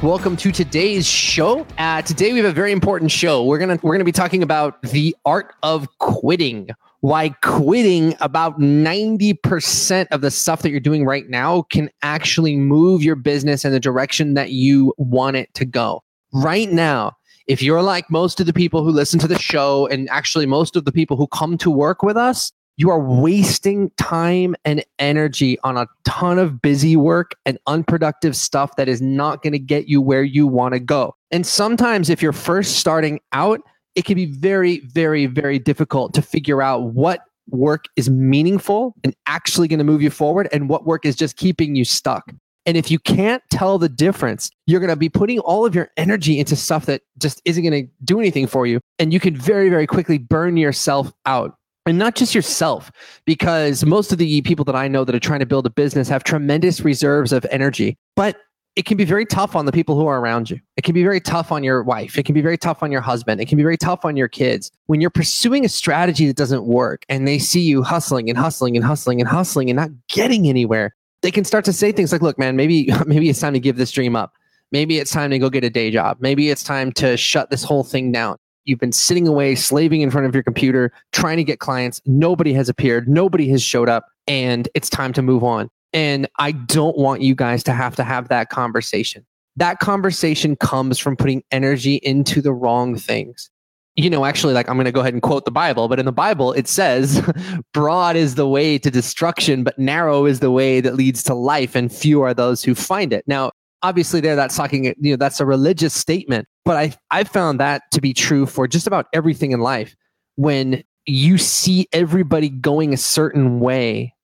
Welcome to today's show. Uh, today we have a very important show. We're gonna we're gonna be talking about the art of quitting. Why quitting about 90% of the stuff that you're doing right now can actually move your business in the direction that you want it to go. Right now, if you're like most of the people who listen to the show and actually most of the people who come to work with us, you are wasting time and energy on a ton of busy work and unproductive stuff that is not going to get you where you want to go. And sometimes, if you're first starting out, it can be very, very, very difficult to figure out what work is meaningful and actually going to move you forward and what work is just keeping you stuck. And if you can't tell the difference, you're going to be putting all of your energy into stuff that just isn't going to do anything for you. And you can very, very quickly burn yourself out and not just yourself because most of the people that i know that are trying to build a business have tremendous reserves of energy but it can be very tough on the people who are around you. It can be very tough on your wife. It can be very tough on your husband. It can be very tough on your kids. When you're pursuing a strategy that doesn't work and they see you hustling and hustling and hustling and hustling and not getting anywhere they can start to say things like look man maybe maybe it's time to give this dream up. Maybe it's time to go get a day job. Maybe it's time to shut this whole thing down You've been sitting away, slaving in front of your computer, trying to get clients. Nobody has appeared, nobody has showed up, and it's time to move on. And I don't want you guys to have to have that conversation. That conversation comes from putting energy into the wrong things. You know, actually, like I'm going to go ahead and quote the Bible, but in the Bible, it says, Broad is the way to destruction, but narrow is the way that leads to life, and few are those who find it. Now, obviously there that's talking you know that's a religious statement but i i found that to be true for just about everything in life. When you see everybody going a certain way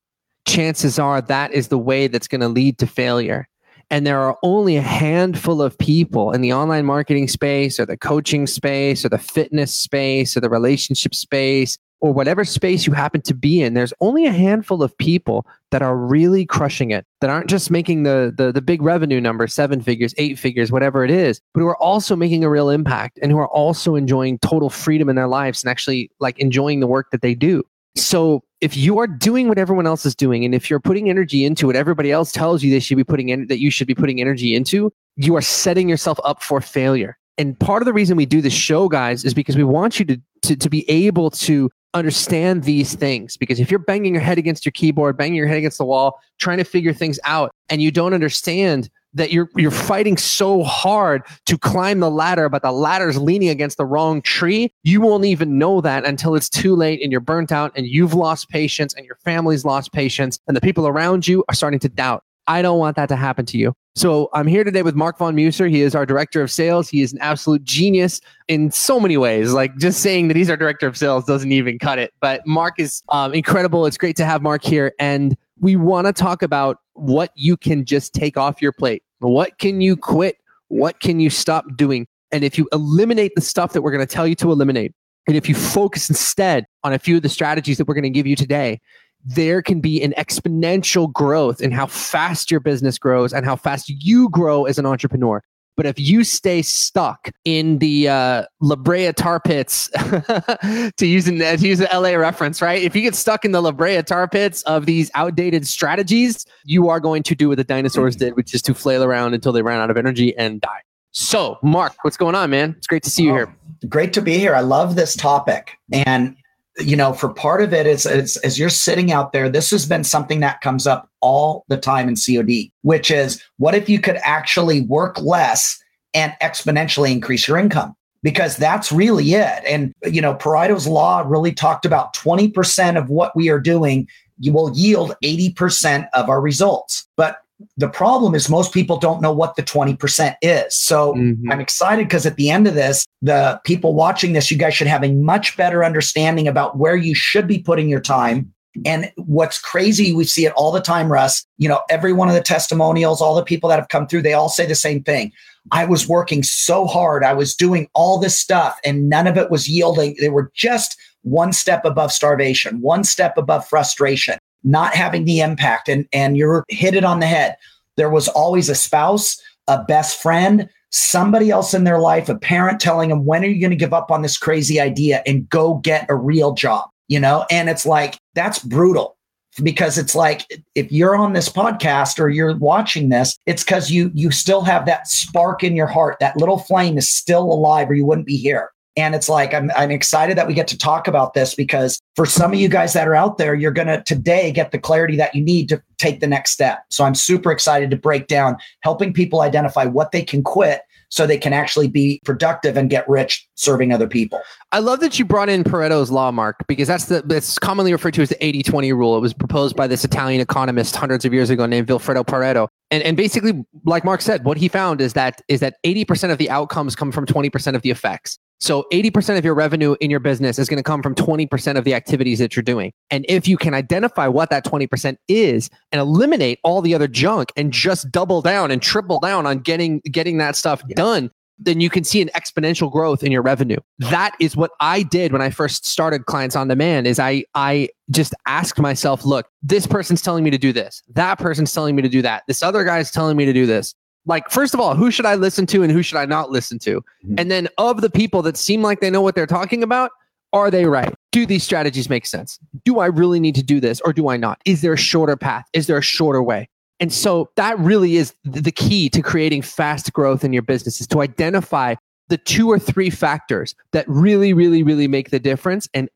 chances are that is the way that's going to lead to failure. And there are only a handful of people in the online marketing space or the coaching space or the fitness space or the relationship space or whatever space you happen to be in, there's only a handful of people that are really crushing it, that aren't just making the, the, the big revenue number, seven figures, eight figures, whatever it is, but who are also making a real impact and who are also enjoying total freedom in their lives and actually like enjoying the work that they do. So if you are doing what everyone else is doing, and if you're putting energy into what everybody else tells you they should be putting in, that you should be putting energy into, you are setting yourself up for failure. And part of the reason we do this show, guys, is because we want you to, to, to be able to understand these things because if you're banging your head against your keyboard, banging your head against the wall, trying to figure things out, and you don't understand that you're you're fighting so hard to climb the ladder, but the ladder's leaning against the wrong tree, you won't even know that until it's too late and you're burnt out and you've lost patience and your family's lost patience and the people around you are starting to doubt. I don't want that to happen to you. So I'm here today with Mark von Muser. He is our director of sales. He is an absolute genius in so many ways. Like just saying that he's our director of sales doesn't even cut it. But Mark is um, incredible. It's great to have Mark here. And we want to talk about what you can just take off your plate. What can you quit? What can you stop doing? And if you eliminate the stuff that we're going to tell you to eliminate, and if you focus instead on a few of the strategies that we're going to give you today, there can be an exponential growth in how fast your business grows and how fast you grow as an entrepreneur. But if you stay stuck in the uh, La Brea tar pits, to use an to use an LA reference, right? If you get stuck in the La Brea tar pits of these outdated strategies, you are going to do what the dinosaurs did, which is to flail around until they ran out of energy and die. So, Mark, what's going on, man? It's great to see you oh, here. Great to be here. I love this topic, and you know, for part of it is, as you're sitting out there, this has been something that comes up all the time in COD, which is what if you could actually work less and exponentially increase your income? Because that's really it. And, you know, Pareto's law really talked about 20% of what we are doing will yield 80% of our results. But the problem is most people don't know what the 20% is. So mm-hmm. I'm excited because at the end of this, the people watching this, you guys should have a much better understanding about where you should be putting your time And what's crazy, we see it all the time, Russ. You know, every one of the testimonials, all the people that have come through, they all say the same thing. I was working so hard. I was doing all this stuff and none of it was yielding. They were just one step above starvation, one step above frustration, not having the impact. And, and you're hit it on the head. There was always a spouse, a best friend, somebody else in their life, a parent telling them, when are you going to give up on this crazy idea and go get a real job? You know, and it's like, that's brutal because it's like if you're on this podcast or you're watching this it's because you you still have that spark in your heart that little flame is still alive or you wouldn't be here and it's like I'm, I'm excited that we get to talk about this because for some of you guys that are out there you're going to today get the clarity that you need to take the next step so i'm super excited to break down helping people identify what they can quit so they can actually be productive and get rich serving other people. I love that you brought in Pareto's law, Mark, because that's the that's commonly referred to as the 80-20 rule. It was proposed by this Italian economist hundreds of years ago named Vilfredo Pareto. And and basically, like Mark said, what he found is that is that 80% of the outcomes come from 20% of the effects. So 80% of your revenue in your business is going to come from 20% of the activities that you're doing. And if you can identify what that 20% is and eliminate all the other junk and just double down and triple down on getting getting that stuff yeah. done, then you can see an exponential growth in your revenue. That is what I did when I first started clients on demand is I I just asked myself, look, this person's telling me to do this. That person's telling me to do that. This other guy's telling me to do this like first of all who should i listen to and who should i not listen to? Mm-hmm. and then of the people that seem like they know what they're talking about are they right? Do these strategies make sense? Do i really need to do this or do i not? Is there a shorter path? Is there a shorter way? And so that really is the key to creating fast growth in your business is to identify the two or three factors that really really really make the difference and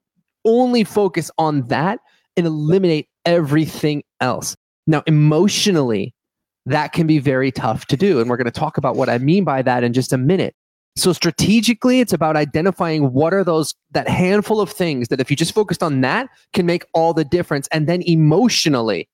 only focus on that and eliminate everything else. Now emotionally that can be very tough to do. And we're going to talk about what I mean by that in just a minute. So strategically, it's about identifying what are those that handful of things that if you just focused on that can make all the difference. And then emotionally,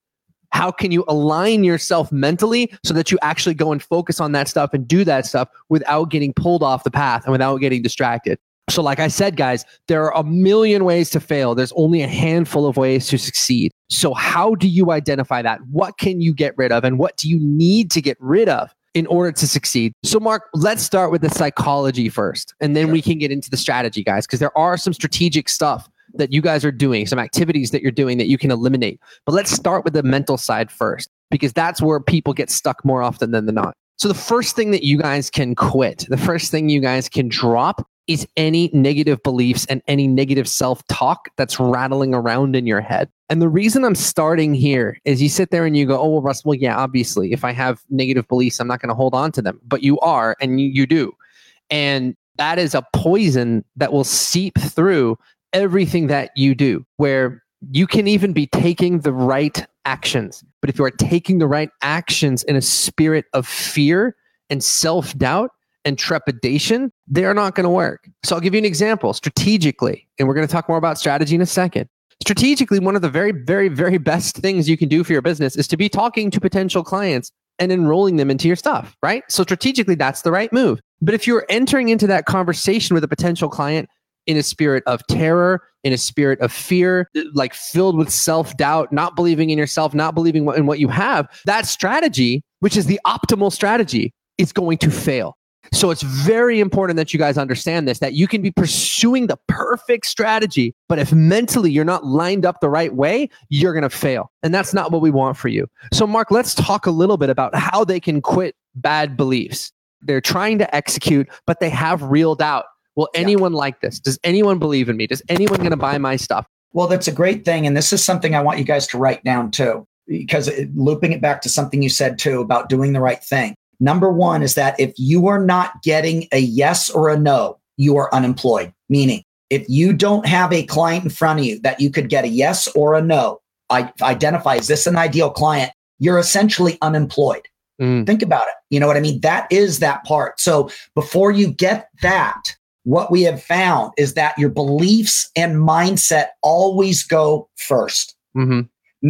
how can you align yourself mentally so that you actually go and focus on that stuff and do that stuff without getting pulled off the path and without getting distracted? So, like I said, guys, there are a million ways to fail. There's only a handful of ways to succeed. So, how do you identify that? What can you get rid of? And what do you need to get rid of in order to succeed? So, Mark, let's start with the psychology first, and then we can get into the strategy, guys, because there are some strategic stuff that you guys are doing, some activities that you're doing that you can eliminate. But let's start with the mental side first, because that's where people get stuck more often than the not. So, the first thing that you guys can quit, the first thing you guys can drop is any negative beliefs and any negative self talk that's rattling around in your head. And the reason I'm starting here is you sit there and you go, oh, well, Russ, well, yeah, obviously, if I have negative beliefs, I'm not going to hold on to them. But you are, and you, you do. And that is a poison that will seep through everything that you do, where you can even be taking the right actions. But if you are taking the right actions in a spirit of fear and self doubt, and trepidation, they're not going to work. So I'll give you an example strategically, and we're going to talk more about strategy in a second. Strategically, one of the very, very, very best things you can do for your business is to be talking to potential clients and enrolling them into your stuff, right? So strategically, that's the right move. But if you're entering into that conversation with a potential client in a spirit of terror, in a spirit of fear, like filled with self doubt, not believing in yourself, not believing in what you have, that strategy, which is the optimal strategy, is going to fail. So it's very important that you guys understand this that you can be pursuing the perfect strategy, but if mentally you're not lined up the right way, you're going to fail. And that's not what we want for you. So, Mark, let's talk a little bit about how they can quit bad beliefs. They're trying to execute, but they have real doubt. Will anyone yeah. like this? Does anyone believe in me? Does anyone going to buy my stuff? Well, that's a great thing. And this is something I want you guys to write down too, because it, looping it back to something you said too about doing the right thing. Number one is that if you are not getting a yes or a no, you are unemployed. Meaning, if you don't have a client in front of you that you could get a yes or a no, I identify is this an ideal client? You're essentially unemployed. Mm. Think about it. You know what I mean? That is that part. So before you get that, what we have found is that your beliefs and mindset always go 1st mm-hmm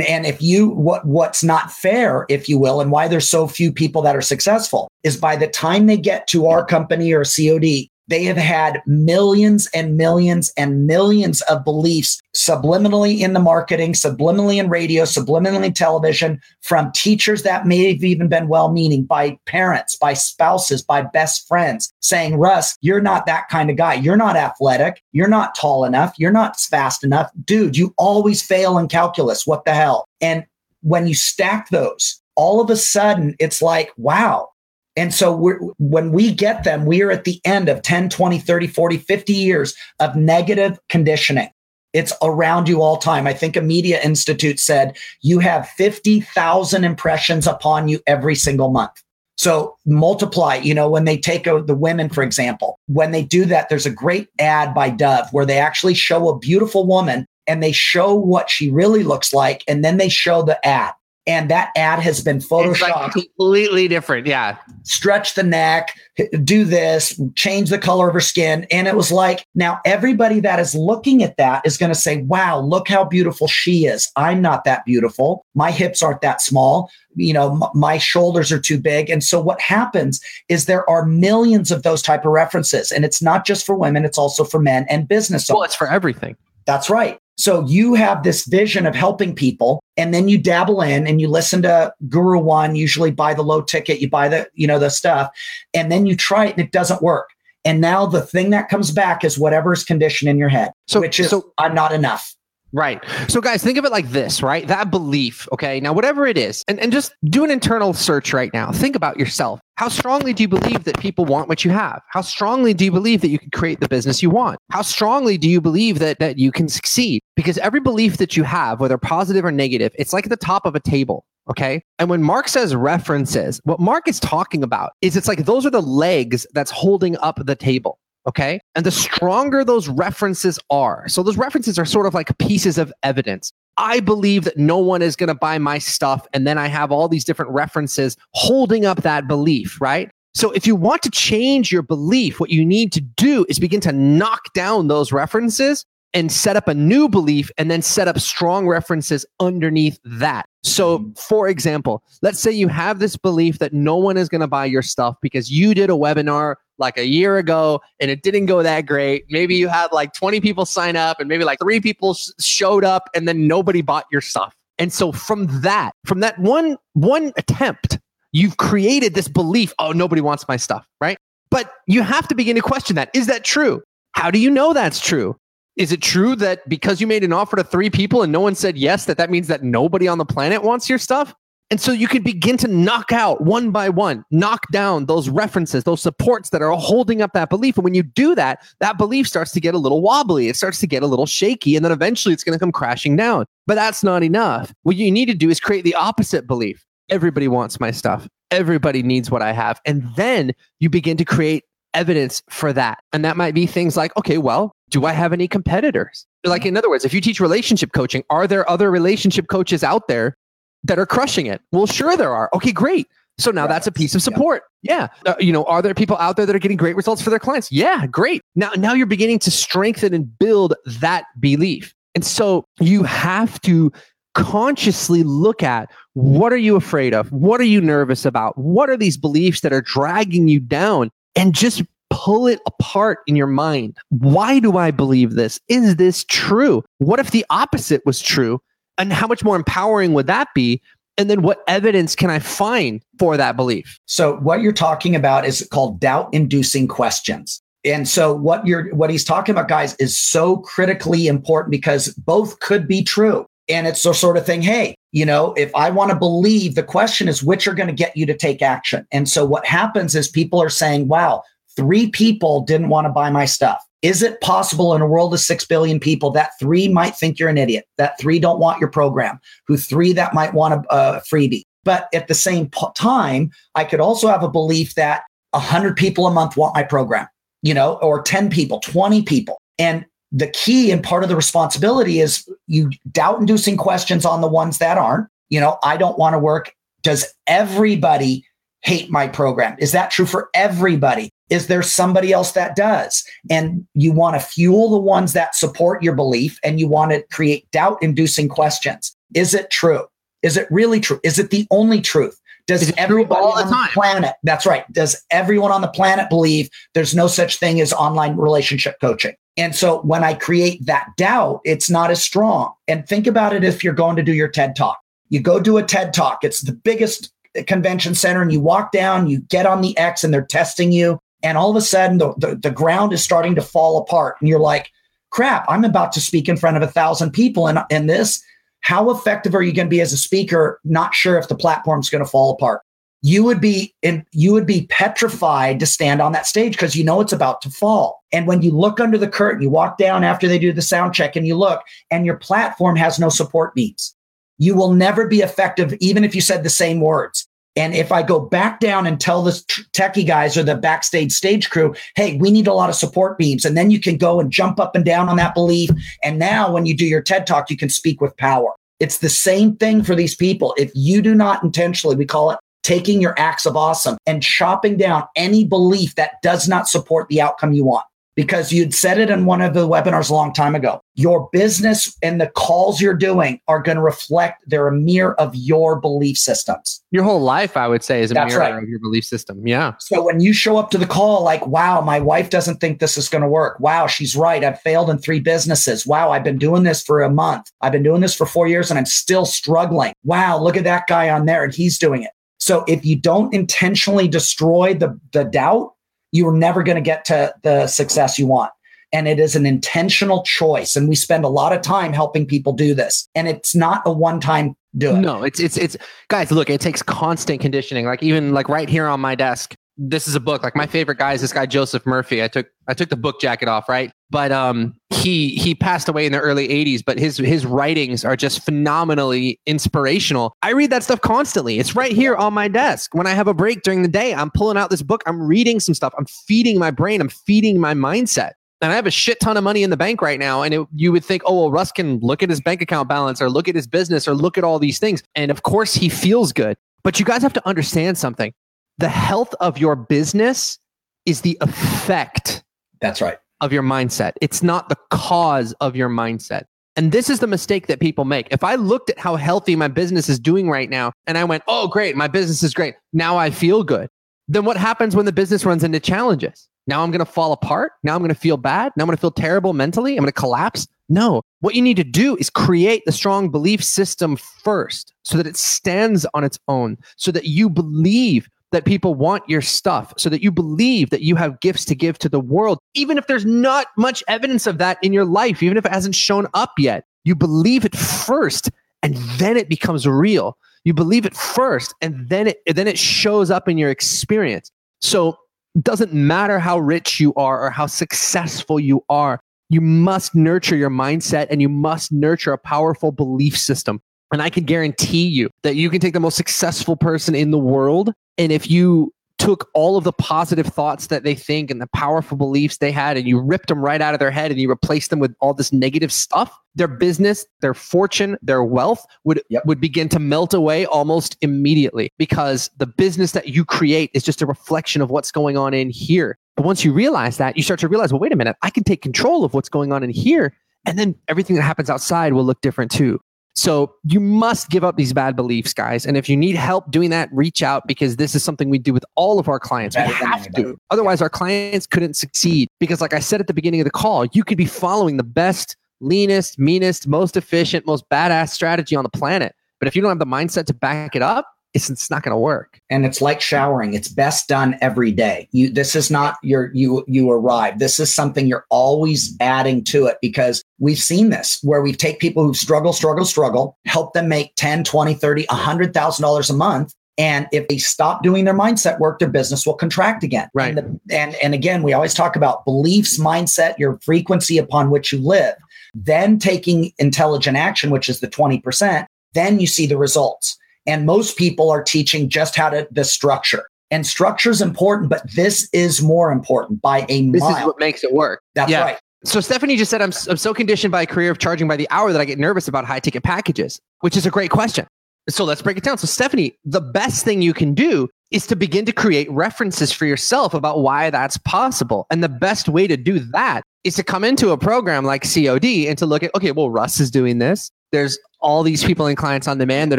and if you what what's not fair if you will and why there's so few people that are successful is by the time they get to our company or cod They have had millions and millions and millions of beliefs subliminally in the marketing, subliminally in radio, subliminally in television from teachers that may have even been well meaning, by parents, by spouses, by best friends saying, Russ, you're not that kind of guy. You're not athletic. You're not tall enough. You're not fast enough. Dude, you always fail in calculus. What the hell? And when you stack those, all of a sudden it's like, wow, and so when we get them, we are at the end of 10, 20, 30, 40, 50 years of negative conditioning. It's around you all time. I think a media institute said you have 50,000 impressions upon you every single month. So multiply, you know, when they take the women, for example, when they do that, there's a great ad by Dove where they actually show a beautiful woman and they show what she really looks like. And then they show the ad and that ad has been photoshopped like completely different yeah. Stretch the neck do this change the color of her skin. And it was like now everybody that is looking at that is going to say wow look how beautiful she is. I'm not that beautiful. My hips aren't that small. You know m- my shoulders are too big. And so what happens is there are millions of those type of references. And it's not just for women it's also for men and business well it's for everything. That's right so you have this vision of helping people and then you dabble in and you listen to Guru One, usually buy the low ticket, you buy the, you know, the stuff, and then you try it and it doesn't work. And now the thing that comes back is whatever is conditioned in your head, so, which is so, I'm not enough. Right. So, guys, think of it like this, right? That belief, okay? Now, whatever it is, and, and just do an internal search right now. Think about yourself. How strongly do you believe that people want what you have? How strongly do you believe that you can create the business you want? How strongly do you believe that, that you can succeed? Because every belief that you have, whether positive or negative, it's like at the top of a table. Okay. And when Mark says references, what Mark is talking about is it's like those are the legs that's holding up the table. Okay. And the stronger those references are, so those references are sort of like pieces of evidence. I believe that no one is going to buy my stuff. And then I have all these different references holding up that belief, right? So if you want to change your belief, what you need to do is begin to knock down those references and set up a new belief and then set up strong references underneath that. So, for example, let's say you have this belief that no one is going to buy your stuff because you did a webinar like a year ago and it didn't go that great. Maybe you had like 20 people sign up and maybe like three people sh- showed up and then nobody bought your stuff. And so from that, from that one one attempt, you've created this belief, oh nobody wants my stuff, right? But you have to begin to question that. Is that true? How do you know that's true? Is it true that because you made an offer to three people and no one said yes, that that means that nobody on the planet wants your stuff? And so you can begin to knock out one by one, knock down those references, those supports that are holding up that belief. And when you do that, that belief starts to get a little wobbly. It starts to get a little shaky. And then eventually it's going to come crashing down. But that's not enough. What you need to do is create the opposite belief. Everybody wants my stuff. Everybody needs what I have. And then you begin to create evidence for that. And that might be things like, okay, well, do I have any competitors? Like, in other words, if you teach relationship coaching, are there other relationship coaches out there that are crushing it? Well, sure there are. Okay, great. So now that's a piece of support. Yeah. Uh, you know, are there people out there that are getting great results for their clients? Yeah, great. Now now you're beginning to strengthen and build that belief. And so you have to consciously look at what are you afraid of? What are you nervous about? What are these beliefs that are dragging you down? And just pull it apart in your mind. Why do I believe this? Is this true? What if the opposite was true? And how much more empowering would that be? And then what evidence can I find for that belief? So what you're talking about is called doubt inducing questions. And so what you're what he's talking about guys is so critically important because both could be true. And it's the sort of thing, hey, you know, if I want to believe, the question is which are going to get you to take action. And so what happens is people are saying, wow, three people didn't want to buy my stuff. Is it possible in a world of 6 billion people that three might think you're an idiot, that three don't want your program, who three that might want a, a freebie? But at the same time, I could also have a belief that 100 people a month want my program, you know, or 10 people, 20 people. And the key and part of the responsibility is you doubt inducing questions on the ones that aren't. You know, I don't want to work. Does everybody hate my program? Is that true for everybody? Is there somebody else that does? And you want to fuel the ones that support your belief and you want to create doubt inducing questions. Is it true? Is it really true? Is it the only truth? Does everybody all the on time? the planet, that's right. Does everyone on the planet believe there's no such thing as online relationship coaching? And so when I create that doubt, it's not as strong. And think about it if you're going to do your TED talk. You go do a TED talk, it's the biggest convention center, and you walk down, you get on the X, and they're testing you. And all of a sudden, the, the, the ground is starting to fall apart. And you're like, crap, I'm about to speak in front of a thousand people. And, and this, how effective are you going to be as a speaker? Not sure if the platform's going to fall apart. You would be in, you would be petrified to stand on that stage because you know it's about to fall. And when you look under the curtain, you walk down after they do the sound check and you look, and your platform has no support beams. You will never be effective, even if you said the same words. And if I go back down and tell the techie guys or the backstage stage crew, hey, we need a lot of support beams. And then you can go and jump up and down on that belief. And now when you do your TED talk, you can speak with power. It's the same thing for these people. If you do not intentionally, we call it taking your acts of awesome and chopping down any belief that does not support the outcome you want because you'd said it in one of the webinars a long time ago. Your business and the calls you're doing are going to reflect they're a mirror of your belief systems. Your whole life, I would say, is a That's mirror right. of your belief system. Yeah. So when you show up to the call, like, wow, my wife doesn't think this is going to work. Wow, she's right. I've failed in three businesses. Wow, I've been doing this for a month. I've been doing this for four years and I'm still struggling. Wow, look at that guy on there and he's doing it. So if you don't intentionally destroy the, the doubt, you are never going to get to the success you want. And it is an intentional choice. And we spend a lot of time helping people do this. And it's not a one time do it. No, it's it's it's guys. Look, it takes constant conditioning. Like even like right here on my desk, this is a book. Like my favorite guy is this guy Joseph Murphy. I took I took the book jacket off, right? But um, he he passed away in the early '80s. But his his writings are just phenomenally inspirational. I read that stuff constantly. It's right here on my desk. When I have a break during the day, I'm pulling out this book. I'm reading some stuff. I'm feeding my brain. I'm feeding my mindset. And I have a shit ton of money in the bank right now. And it, you would think, oh, well, Russ can look at his bank account balance or look at his business or look at all these things. And of course, he feels good. But you guys have to understand something the health of your business is the effect That's right. of your mindset. It's not the cause of your mindset. And this is the mistake that people make. If I looked at how healthy my business is doing right now and I went, oh, great, my business is great. Now I feel good. Then what happens when the business runs into challenges? Now I'm going to fall apart. Now I'm going to feel bad. Now I'm going to feel terrible mentally. I'm going to collapse. No, what you need to do is create the strong belief system first so that it stands on its own, so that you believe that people want your stuff, so that you believe that you have gifts to give to the world, even if there's not much evidence of that in your life, even if it hasn't shown up yet. You believe it first, and then it becomes real. You believe it first, and then it then it shows up in your experience. So it doesn't matter how rich you are or how successful you are. You must nurture your mindset and you must nurture a powerful belief system. And I can guarantee you that you can take the most successful person in the world. And if you took all of the positive thoughts that they think and the powerful beliefs they had and you ripped them right out of their head and you replaced them with all this negative stuff, their business, their fortune, their wealth would Yep. would begin to melt away almost immediately because the business that you create is just a reflection of what's going on in here. But once you realize that, you start to realize, well, wait a minute, I can take control of what's going on in here and then everything that happens outside will look different too. So you must give up these bad beliefs, guys. And if you need help doing that, reach out because this is something we do with all of our clients. We Better have to. Otherwise, our clients couldn't succeed. Because, like I said at the beginning of the call, you could be following the best, leanest, meanest, most efficient, most badass strategy on the planet. But if you don't have the mindset to back it up, it's, it's not going to work. and it's like showering. It's best done every day. You this is not your you you arrive. This is something you're always adding to it because we've seen this where we take people who struggle struggle struggle help them make 10 20 30 100000 dollars a month. And if they stop doing their mindset work their business will contract again. Right. and, the, and and again we always talk about beliefs mindset your frequency upon which you live. Then taking intelligent action which is the 20% then you see the results and most people are teaching just how to the structure. And structure is important, but this is more important by a This mile. is what makes it work. That's yeah. right. So Stephanie just said, I'm, I'm so conditioned by a career of charging by the hour that I get nervous about high ticket packages, which is a great question. So let's break it down. So Stephanie, the best thing you can do is to begin to create references for yourself about why that's possible. And the best way to do that is to come into a program like COD and to look at, okay, well, Russ is doing this. There's all these people in clients on demand that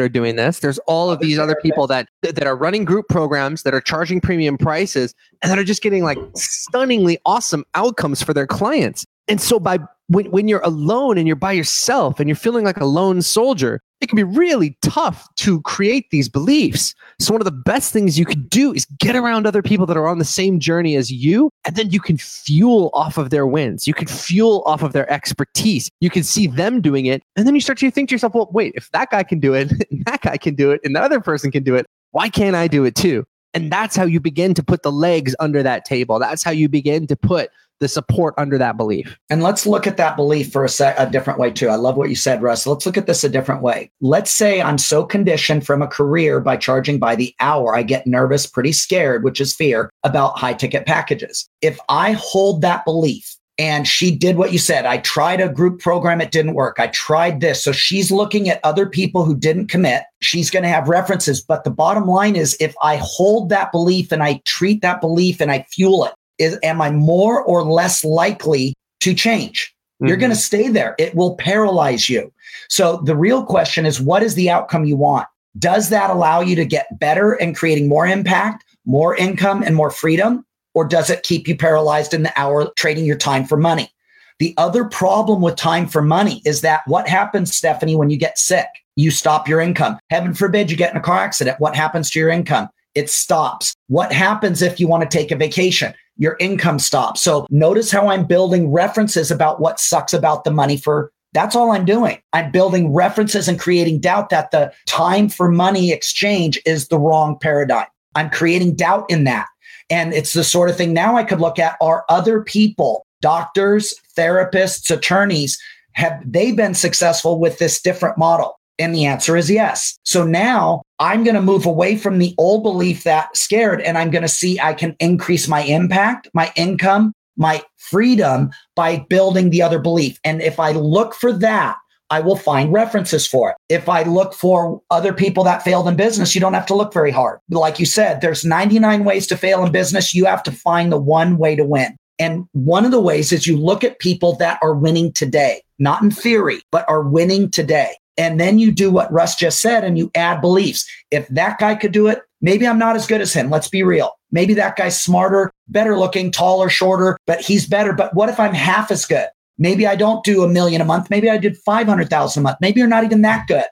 are doing this. There's all of these other people that that are running group programs that are charging premium prices and that are just getting like stunningly awesome outcomes for their clients. And so by when, when you're alone and you're by yourself and you're feeling like a lone soldier, it can be really tough to create these beliefs. So, one of the best things you can do is get around other people that are on the same journey as you, and then you can fuel off of their wins. You can fuel off of their expertise. You can see them doing it. And then you start to think to yourself, well, wait, if that guy can do it, that guy can do it, and that other person can do it, why can't I do it too? And that's how you begin to put the legs under that table. That's how you begin to put the support under that belief. And let's look at that belief for a, sec- a different way too. I love what you said, Russ. Let's look at this a different way. Let's say I'm so conditioned from a career by charging by the hour, I get nervous, pretty scared, which is fear about high ticket packages. If I hold that belief and she did what you said. I tried a group program, it didn't work. I tried this. So she's looking at other people who didn't commit. She's going to have references. But the bottom line is if I hold that belief and I treat that belief and I fuel it, is am I more or less likely to change? Mm-hmm. You're going to stay there. It will paralyze you. So the real question is what is the outcome you want? Does that allow you to get better and creating more impact, more income, and more freedom? Or does it keep you paralyzed in the hour trading your time for money? The other problem with time for money is that what happens, Stephanie, when you get sick? You stop your income. Heaven forbid you get in a car accident. What happens to your income? It stops. What happens if you want to take a vacation? Your income stops. So notice how I'm building references about what sucks about the money for that's all I'm doing. I'm building references and creating doubt that the time for money exchange is the wrong paradigm. I'm creating doubt in that. And it's the sort of thing now I could look at are other people, doctors, therapists, attorneys, have they been successful with this different model? And the answer is yes. So now I'm going to move away from the old belief that scared and I'm going to see I can increase my impact, my income, my freedom by building the other belief. And if I look for that, I will find references for it. If I look for other people that failed in business, you don't have to look very hard. Like you said, there's 99 ways to fail in business. You have to find the one way to win. And one of the ways is you look at people that are winning today, not in theory, but are winning today. And then you do what Russ just said and you add beliefs. If that guy could do it, maybe I'm not as good as him. Let's be real. Maybe that guy's smarter, better looking, taller, shorter, but he's better. But what if I'm half as good? Maybe I don't do a million a month. Maybe I did 500,000 a month. Maybe you're not even that good.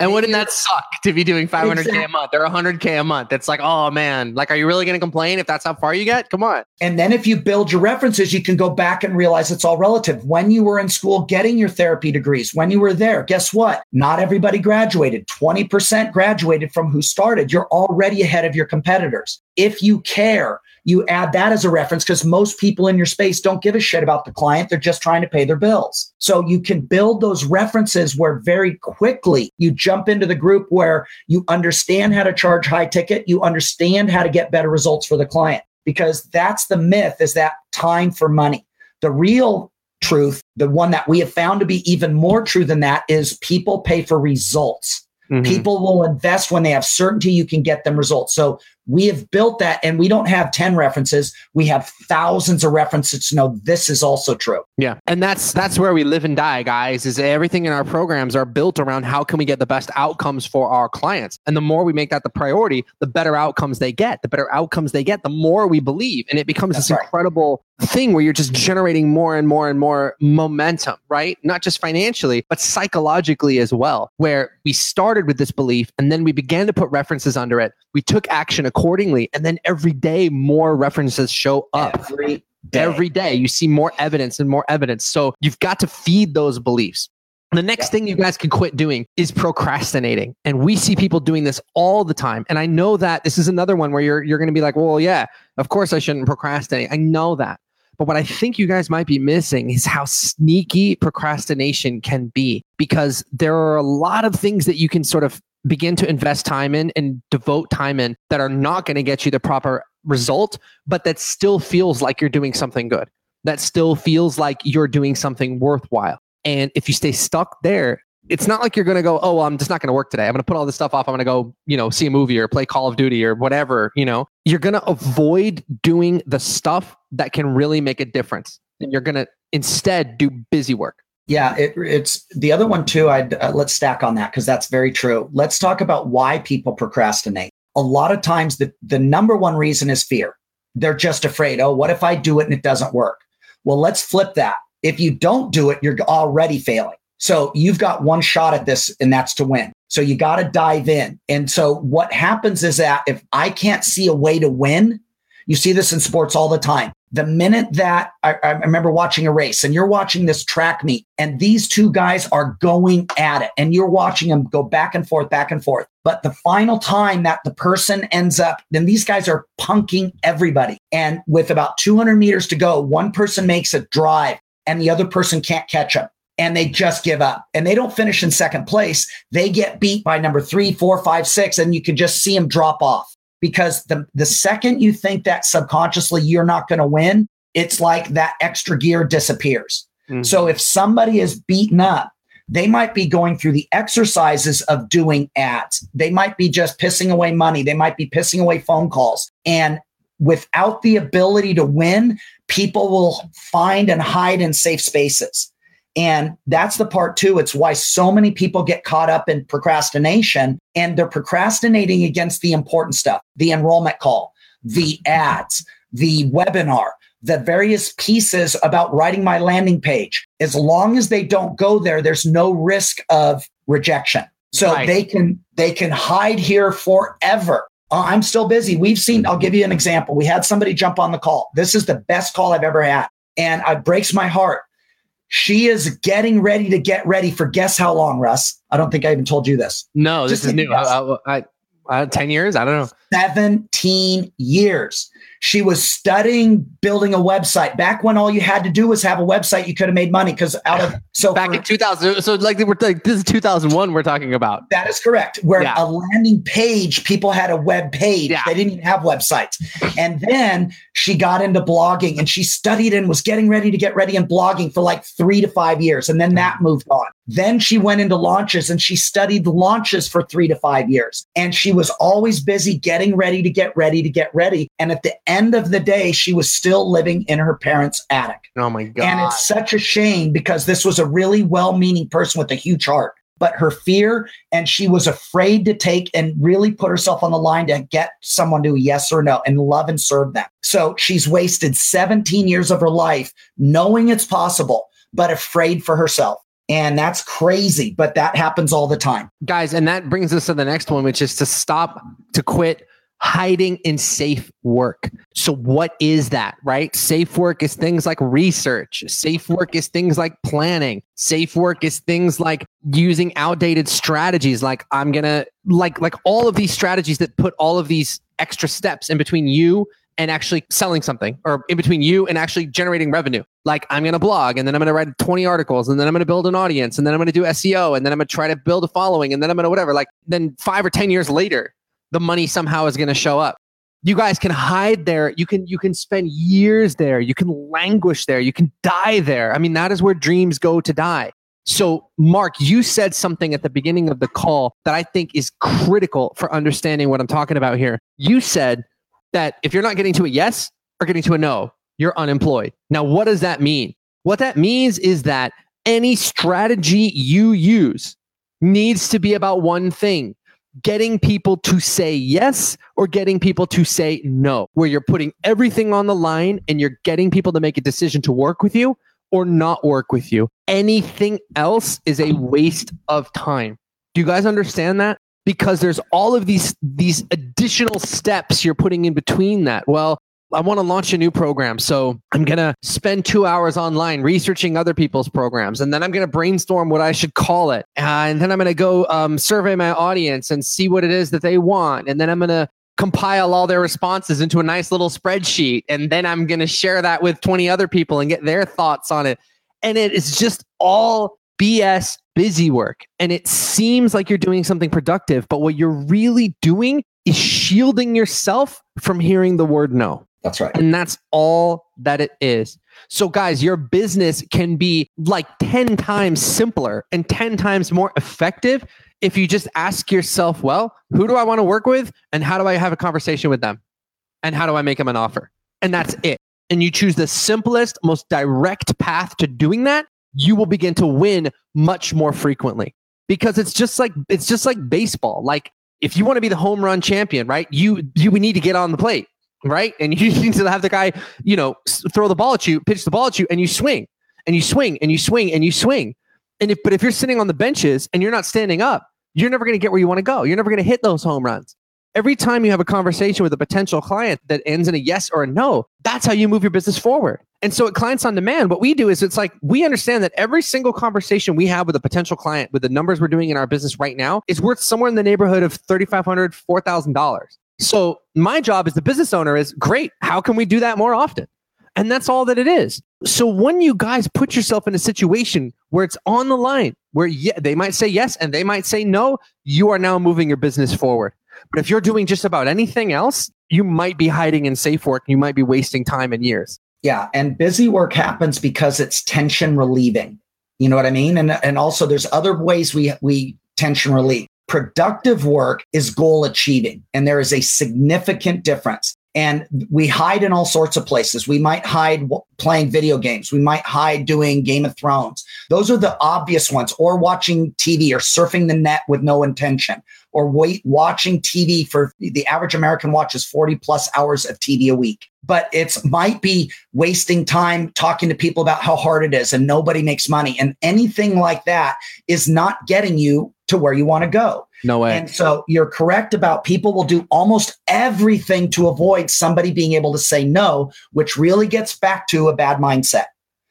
And wouldn't that suck to be doing 500K exactly. a month or 100K a month? It's like, oh man, like, are you really going to complain if that's how far you get? Come on. And then if you build your references, you can go back and realize it's all relative. When you were in school getting your therapy degrees, when you were there, guess what? Not everybody graduated. 20% graduated from who started. You're already ahead of your competitors. If you care, you add that as a reference because most people in your space don't give a shit about the client. They're just trying to pay their bills. So you can build those references where very quickly you jump into the group where you understand how to charge high ticket, you understand how to get better results for the client because that's the myth is that time for money. The real truth, the one that we have found to be even more true than that is people pay for results. Mm-hmm. People will invest when they have certainty you can get them results. So we have built that and we don't have 10 references. We have thousands of references to know this is also true. Yeah. And that's that's where we live and die guys is everything in our programs are built around how can we get the best outcomes for our clients. And the more we make that the priority the better outcomes they get. The better outcomes they get the more we believe. And it becomes that's this right. incredible thing where you're just generating more and more and more momentum right? Not just financially but psychologically as well where we started with this belief and then we began to put references under it. We took action accordingly. And then every day, more references show up. Every day. Every day, you see more evidence and more evidence. So you've got to feed those beliefs. The next yeah. thing you guys can quit doing is procrastinating. And we see people doing this all the time. And I know that this is another one where you're you're going to be like, "Well, yeah, of course I shouldn't procrastinate." I know that. But what I think you guys might be missing is how sneaky procrastination can be because there are a lot of things that you can sort of begin to invest time in and devote time in that are not going to get you the proper result, but that still feels like you're doing something good. That still feels like you're doing something worthwhile. And if you stay stuck there, it's not like you're going to go, oh, well, I'm just not going to work today. I'm going to put all this stuff off. I'm going to go, you know, see a movie or play Call of Duty or whatever. You know, you're going to avoid doing the stuff that can really make a difference. And you're going to instead do busy work Yeah, it, it's the other one too. I'd uh, let's stack on that because that's very true. Let's talk about why people procrastinate. A lot of times, the the number one reason is fear. They're just afraid. Oh, what if I do it and it doesn't work? Well, let's flip that. If you don't do it, you're already failing. So you've got one shot at this, and that's to win. So you got to dive in. And so what happens is that if I can't see a way to win, you see this in sports all the time. The minute that I, I, remember watching a race and you're watching this track meet and these two guys are going at it and you're watching them go back and forth, back and forth. But the final time that the person ends up, then these guys are punking everybody. And with about 200 meters to go, one person makes a drive and the other person can't catch up and they just give up and they don't finish in second place. They get beat by number three, four, five, six, and you can just see them drop off because the, the second you think that subconsciously you're not going to win, it's like that extra gear disappears. Mm-hmm. So if somebody is beaten up, they might be going through the exercises of doing ads. They might be just pissing away money. They might be pissing away phone calls. And without the ability to win, people will find and hide in safe spaces. And that's the part too. It's why so many people get caught up in procrastination and they're procrastinating against the important stuff the enrollment call, the ads, the webinar, the various pieces about writing my landing page. As long as they don't go there, there's no risk of rejection. So right. they can they can hide here forever. Uh, I'm still busy. We've seen, I'll give you an example. We had somebody jump on the call. This is the best call I've ever had. And it breaks my heart she is getting ready to get ready for guess how long, Russ? I don't think I even told you this. No, this is new. I, I, I, 10 years? I don't know. 17 years. She was studying building a website back when all you had to do was have a website. You could have made money because out of so back for, in 2000. So like we're like this is 2001. We're talking about. That is correct. Where yeah. a landing page, people had a web page. Yeah. They didn't even have websites. And then she got into blogging and she studied and was getting ready to get ready in blogging for like three to five years. And then that mm. moved on. Then she went into launches and she studied launches for three to five years. And she was always busy getting ready to get ready to get ready. And at the end of the day, she was still living in her parents' attic. Oh my God. And it's such a shame because this was a really well meaning person with a huge heart. But her fear, and she was afraid to take and really put herself on the line to get someone to yes or no and love and serve them. So she's wasted 17 years of her life knowing it's possible, but afraid for herself. And that's crazy, but that happens all the time. Guys, and that brings us to the next one, which is to stop, to quit hiding in safe work. So, what is that, right? Safe work is things like research, safe work is things like planning, safe work is things like using outdated strategies. Like, I'm gonna, like, like all of these strategies that put all of these extra steps in between you and actually selling something or in between you and actually generating revenue. Like I'm going to blog and then I'm going to write 20 articles and then I'm going to build an audience and then I'm going to do SEO and then I'm going to try to build a following and then I'm going to whatever. Like then 5 or 10 years later, the money somehow is going to show up. You guys can hide there. You can you can spend years there. You can languish there. You can die there. I mean, that is where dreams go to die. So, Mark, you said something at the beginning of the call that I think is critical for understanding what I'm talking about here. You said that if you're not getting to a yes or getting to a no, you're unemployed. Now, what does that mean? What that means is that any strategy you use needs to be about one thing getting people to say yes or getting people to say no, where you're putting everything on the line and you're getting people to make a decision to work with you or not work with you. Anything else is a waste of time. Do you guys understand that? Because there's all of these these additional steps you're putting in between that. Well, I want to launch a new program. So I'm going to spend two hours online researching other people's programs. And then I'm going to brainstorm what I should call it. and then I'm going to go um, survey my audience and see what it is that they want. And then I'm going to compile all their responses into a nice little spreadsheet. And then I'm going to share that with 20 other people and get their thoughts on it. And it is just all BS busy work. And it seems like you're doing something productive, but what you're really doing is shielding yourself from hearing the word no. That's right. And that's all that it is. So, guys, your business can be like 10 times simpler and 10 times more effective if you just ask yourself, well, who do I want to work with? And how do I have a conversation with them? And how do I make them an offer? And that's it. And you choose the simplest, most direct path to doing that. you will begin to win much more frequently because it's just like it's just like baseball. Like if you want to be the home run champion, right? You you need to get on the plate, right? And you need to have the guy, you know, throw the ball at you, pitch the ball at you, and you swing, and you swing, and you swing, and you swing. And if but if you're sitting on the benches and you're not standing up, you're never going to get where you want to go. You're never going to hit those home runs. Every time you have a conversation with a potential client that ends in a yes or a no, that's how you move your business forward. And so at Clients on Demand, what we do is it's like we understand that every single conversation we have with a potential client with the numbers we're doing in our business right now is worth somewhere in the neighborhood of $3,500, $4,000. So my job as the business owner is great. How can we do that more often? And that's all that it is. So when you guys put yourself in a situation where it's on the line, where yeah, they might say yes and they might say no, you are now moving your business forward. But if you're doing just about anything else, you might be hiding in safe work. You might be wasting time and years. Yeah. And busy work happens because it's tension relieving. You know what I mean? And, and also there's other ways we, we tension relieve. Productive work is goal achieving. And there is a significant difference and we hide in all sorts of places. We might hide playing video games. We might hide doing Game of Thrones. Those are the obvious ones, or watching TV or surfing the net with no intention, or wait, watching TV for the average American watches 40 plus hours of TV a week. But it might be wasting time talking to people about how hard it is and nobody makes money. And anything like that is not getting you to where you want to go. No way. And so you're correct about people will do almost everything to avoid somebody being able to say no, which really gets back to a bad mindset.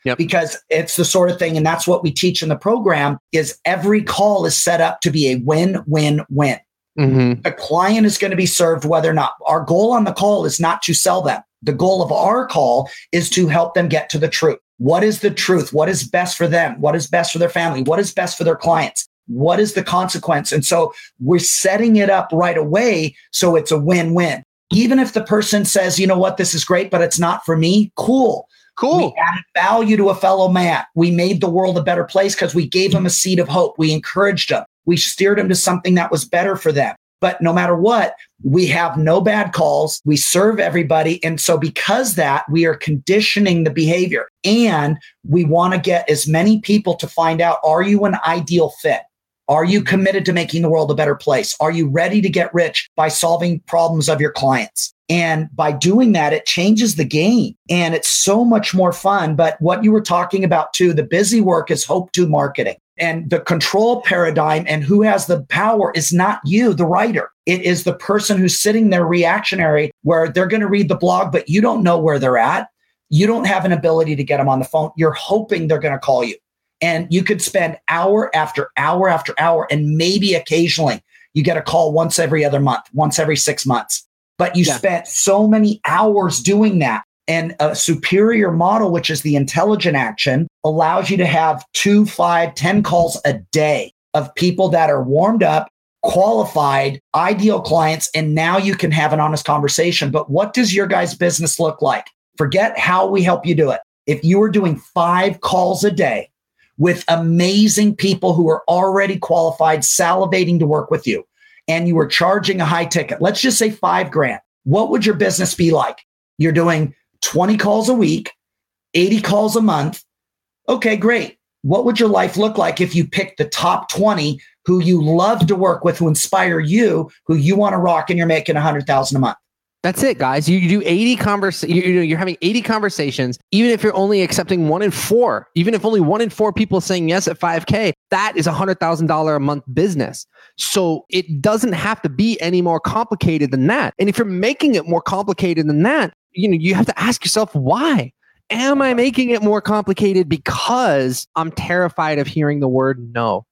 Yep. Because it's the sort of thing, and that's what we teach in the program is every call is set up to be a win-win-win. Mm-hmm. The client is going to be served whether or not our goal on the call is not to sell them. The goal of our call is to help them get to the truth. What is the truth? What is best for them? What is best for their family? What is best for their clients? What is the consequence? And so we're setting it up right away so it's a win win. Even if the person says, you know what, this is great, but it's not for me, cool. Cool. We added value to a fellow man. We made the world a better place because we gave him a seed of hope. We encouraged him. We steered him to something that was better for them. But no matter what, we have no bad calls. We serve everybody. And so, because that, we are conditioning the behavior and we want to get as many people to find out are you an ideal fit? Are you mm-hmm. committed to making the world a better place? Are you ready to get rich by solving problems of your clients? And by doing that, it changes the game and it's so much more fun. But what you were talking about too, the busy work is hope to marketing and the control paradigm and who has the power is not you, the writer. It is the person who's sitting there reactionary where they're going to read the blog, but you don't know where they're at. You don't have an ability to get them on the phone. You're hoping they're going to call you. And you could spend hour after hour after hour, and maybe occasionally you get a call once every other month, once every six months. But you yeah. spent so many hours doing that. And a superior model, which is the intelligent action, allows you to have two, five, ten calls a day of people that are warmed up, qualified, ideal clients. And now you can have an honest conversation. But what does your guys' business look like? Forget how we help you do it. If you were doing five calls a day, with amazing people who are already qualified, salivating to work with you, and you were charging a high ticket, let's just say five grand, what would your business be like? You're doing 20 calls a week, 80 calls a month. Okay, great. What would your life look like if you picked the top 20 who you love to work with, who inspire you, who you want to rock, and you're making 100,000 a month? That's it, guys. You, you do 80 convers you, you're having 80 conversations, even if you're only accepting one in four, even if only one in four people saying yes at 5K, that is a hundred thousand dollar a month business. So it doesn't have to be any more complicated than that. And if you're making it more complicated than that, you know, you have to ask yourself why. Am I uh-huh. making it more complicated because I'm terrified of hearing the word no?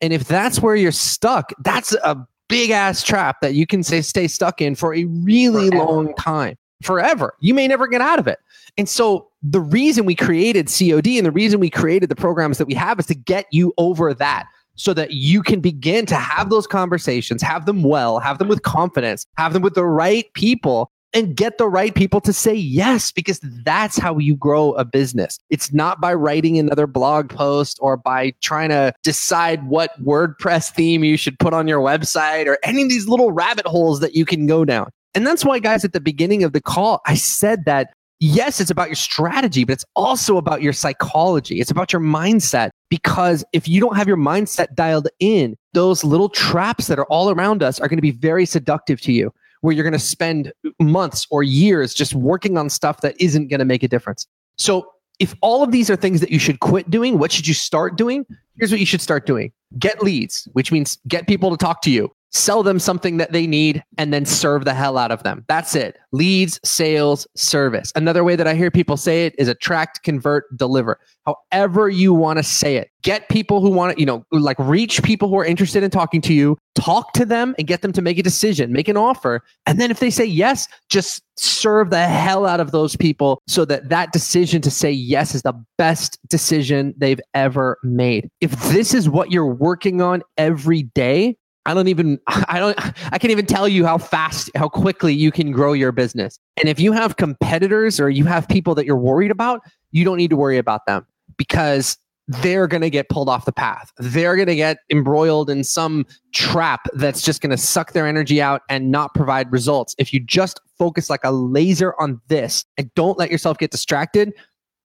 And if that's where you're stuck, that's a big ass trap that you can say stay stuck in for a really forever. long time forever you may never get out of it and so the reason we created cod and the reason we created the programs that we have is to get you over that so that you can begin to have those conversations have them well have them with confidence have them with the right people and get the right people to say yes because that's how you grow a business. It's not by writing another blog post or by trying to decide what WordPress theme you should put on your website or any of these little rabbit holes that you can go down. And that's why, guys, at the beginning of the call, I said that yes, it's about your strategy, but it's also about your psychology. It's about your mindset. Because if you don't have your mindset dialed in, those little traps that are all around us are going to be very seductive to you, where you're going to spend months or years just working on stuff that isn't going to make a difference. So, if all of these are things that you should quit doing, what should you start doing? Here's what you should start doing get leads, which means get people to talk to you sell them something that they need, and then serve the hell out of them. That's it. Leads, sales, service. Another way that I hear people say it is attract, convert, deliver. However you want to say it. Get people who want to, you know, like reach people who are interested in talking to you, talk to them and get them to make a decision, make an offer. And then if they say yes, just serve the hell out of those people so that that decision to say yes is the best decision they've ever made. If this is what you're working on every day, I don't even I don't I can't even tell you how fast how quickly you can grow your business. And if you have competitors or you have people that you're worried about, you don't need to worry about them because they're going to get pulled off the path. They're going to get embroiled in some trap that's just going to suck their energy out and not provide results. If you just focus like a laser on this and don't let yourself get distracted,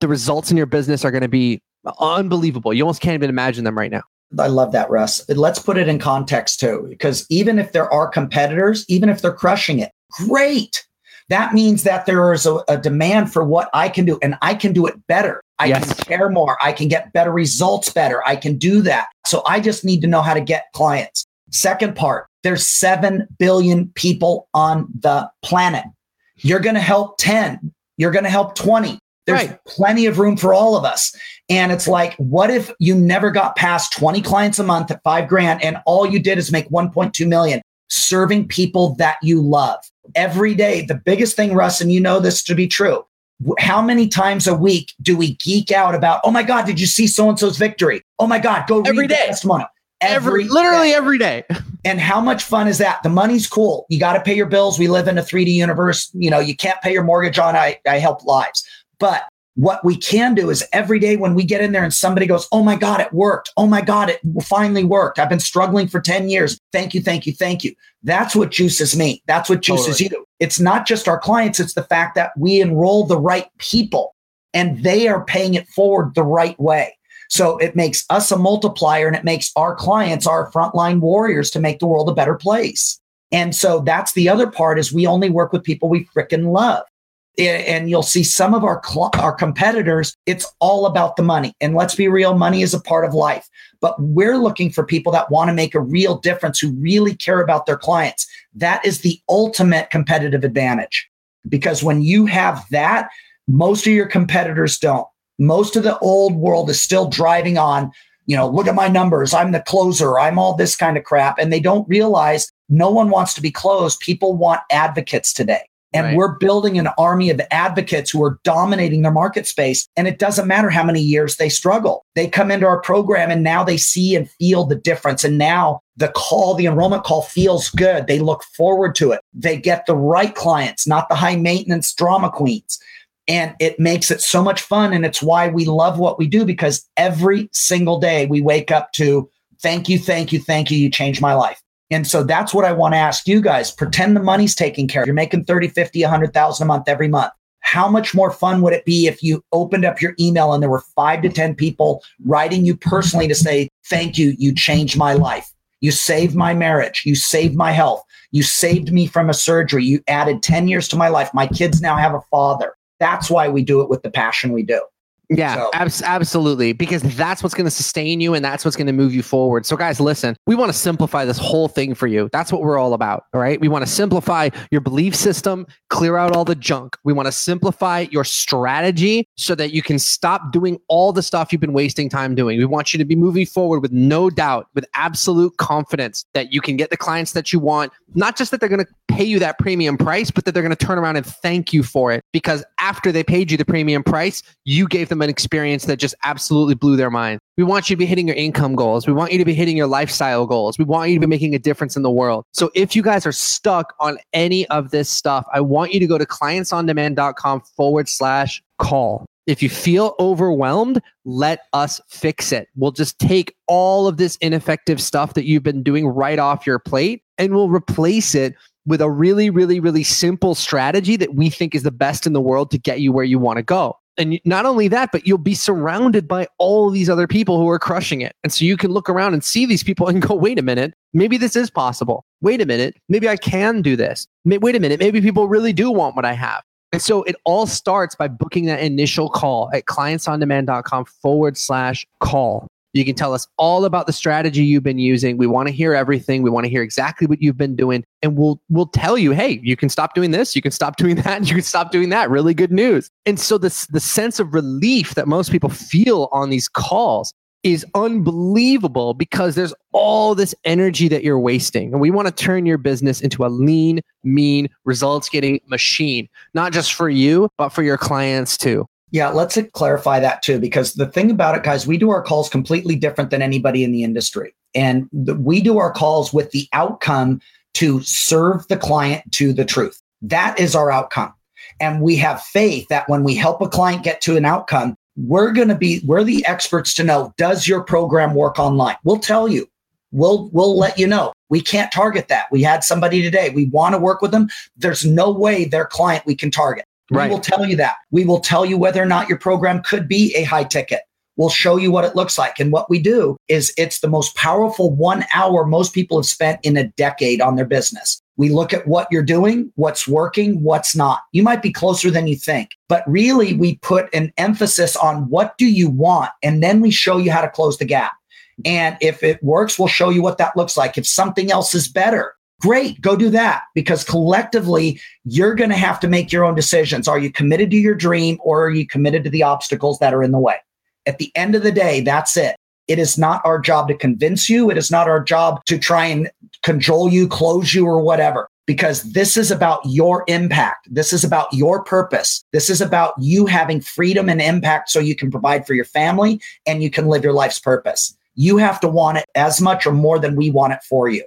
the results in your business are going to be unbelievable. You almost can't even imagine them right now. I love that, Russ. Let's put it in context too, because even if there are competitors, even if they're crushing it, great. That means that there is a, a demand for what I can do, and I can do it better. I yes. can care more. I can get better results better. I can do that. So I just need to know how to get clients. Second part, there's 7 billion people on the planet. You're going to help 10. You're going to help 20. There's right. plenty of room for all of us. And it's like, what if you never got past 20 clients a month at five grand and all you did is make 1.2 million serving people that you love every day? The biggest thing, Russ, and you know this to be true. How many times a week do we geek out about, oh my God, did you see so and so's victory? Oh my God, go every read day. the testimonial. Every, every literally day. every day. and how much fun is that? The money's cool. You got to pay your bills. We live in a 3D universe. You know, you can't pay your mortgage on I, I help lives. But what we can do is every day when we get in there and somebody goes, Oh my God, it worked. Oh my God, it finally worked. I've been struggling for 10 years. Thank you, thank you, thank you. That's what juices me. That's what juices totally. you. It's not just our clients, it's the fact that we enroll the right people and they are paying it forward the right way. So it makes us a multiplier and it makes our clients our frontline warriors to make the world a better place. And so that's the other part is we only work with people we freaking love and you'll see some of our cl- our competitors it's all about the money. And let's be real money is a part of life. But we're looking for people that want to make a real difference who really care about their clients. That is the ultimate competitive advantage. Because when you have that most of your competitors don't. Most of the old world is still driving on you know look at my numbers i'm the closer i'm all this kind of crap and they don't realize no one wants to be closed. People want advocates today and right. we're building an army of advocates who are dominating their market space. And it doesn't matter how many years they struggle. They come into our program and now they see and feel the difference. And now the call, the enrollment call feels good. They look forward to it. They get the right clients, not the high maintenance drama queens. And it makes it so much fun. And it's why we love what we do because every single day we wake up to thank you, thank you, thank you. You changed my life. And so that's what I want to ask you guys. Pretend the money's taken care of. You're making 30, 50, 100,000 a month every month. How much more fun would it be if you opened up your email and there were five to 10 people writing you personally to say, thank you. You changed my life. You saved my marriage. You saved my health. You saved me from a surgery. You added 10 years to my life. My kids now have a father. That's why we do it with the passion we do. Yeah, so. abs- absolutely. Because that's what's going to sustain you and that's what's going to move you forward. So, guys, listen, we want to simplify this whole thing for you. That's what we're all about. All right. We want to simplify your belief system, clear out all the junk. We want to simplify your strategy so that you can stop doing all the stuff you've been wasting time doing. We want you to be moving forward with no doubt, with absolute confidence that you can get the clients that you want. Not just that they're going to pay you that premium price, but that they're going to turn around and thank you for it because after they paid you the premium price, you gave them them an experience that just absolutely blew their mind. We want you to be hitting your income goals. We want you to be hitting your lifestyle goals. We want you to be making a difference in the world. So if you guys are stuck on any of this stuff, I want you to go to clientsondemand.com forward slash call. If you feel overwhelmed, let us fix it. We'll just take all of this ineffective stuff that you've been doing right off your plate and we'll replace it with a really, really, really simple strategy that we think is the best in the world to get you where you want to go. And not only that, but you'll be surrounded by all these other people who are crushing it. And so you can look around and see these people and go, wait a minute, maybe this is possible. Wait a minute, maybe I can do this. Wait a minute, maybe people really do want what I have. And so it all starts by booking that initial call at clientsondemand.com forward slash call. You can tell us all about the strategy you've been using. We want to hear everything. We want to hear exactly what you've been doing. And we'll we'll tell you, hey, you can stop doing this, you can stop doing that, you can stop doing that. Really good news. And so this the sense of relief that most people feel on these calls is unbelievable because there's all this energy that you're wasting. And we want to turn your business into a lean, mean, results getting machine, not just for you, but for your clients too. Yeah, let's clarify that too, because the thing about it, guys, we do our calls completely different than anybody in the industry. And the, we do our calls with the outcome to serve the client to the truth. That is our outcome. And we have faith that when we help a client get to an outcome, we're going to be, we're the experts to know, does your program work online? We'll tell you. We'll, we'll let you know. We can't target that. We had somebody today. We want to work with them. There's no way their client we can target. Right. We will tell you that. We will tell you whether or not your program could be a high ticket. We'll show you what it looks like. And what we do is it's the most powerful one hour most people have spent in a decade on their business. We look at what you're doing, what's working, what's not. You might be closer than you think, but really we put an emphasis on what do you want? And then we show you how to close the gap. And if it works, we'll show you what that looks like. If something else is better, great, go do that because collectively you're going to have to make your own decisions. Are you committed to your dream or are you committed to the obstacles that are in the way? At the end of the day, that's it. It is not our job to convince you. It is not our job to try and control you, close you, or whatever, because this is about your impact. This is about your purpose. This is about you having freedom and impact so you can provide for your family and you can live your life's purpose. You have to want it as much or more than we want it for you.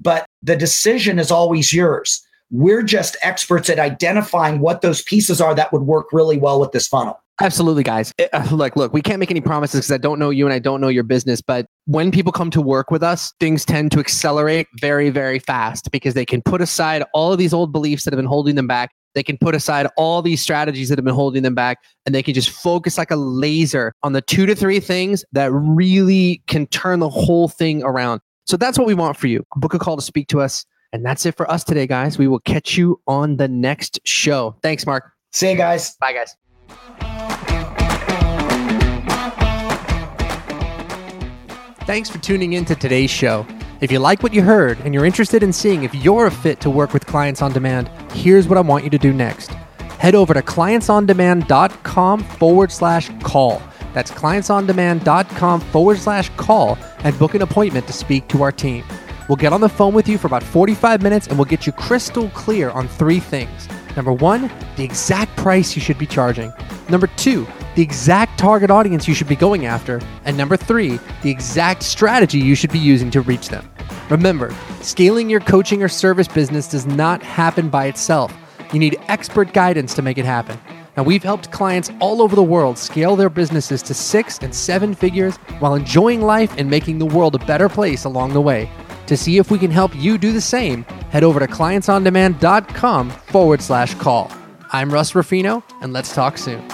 But the decision is always yours. We're just experts at identifying what those pieces are that would work really well with this funnel. Absolutely, guys. Uh, look, look, we can't make any promises because I don't know you and I don't know your business. But when people come to work with us, things tend to accelerate very, very fast because they can put aside all of these old beliefs that have been holding them back. They can put aside all these strategies that have been holding them back and they can just focus like a laser on the two to three things that really can turn the whole thing around. So that's what we want for you. Book a call to speak to us. And that's it for us today, guys. We will catch you on the next show. Thanks, Mark. See you guys. Bye, guys. Thanks for tuning in to today's show. If you like what you heard and you're interested in seeing if you're a fit to work with clients on demand, here's what I want you to do next. Head over to clientsondemand.com forward slash call. That's clientsondemand.com forward slash call and book an appointment to speak to our team. We'll get on the phone with you for about 45 minutes and we'll get you crystal clear on three things. Number one, the exact price you should be charging. Number two, the exact target audience you should be going after. And number three, the exact strategy you should be using to reach them. Remember, scaling your coaching or service business does not happen by itself. You need expert guidance to make it happen. Now, we've helped clients all over the world scale their businesses to six and seven figures while enjoying life and making the world a better place along the way. To see if we can help you do the same, head over to clientsondemand.com forward slash call. I'm Russ Ruffino, and let's talk soon.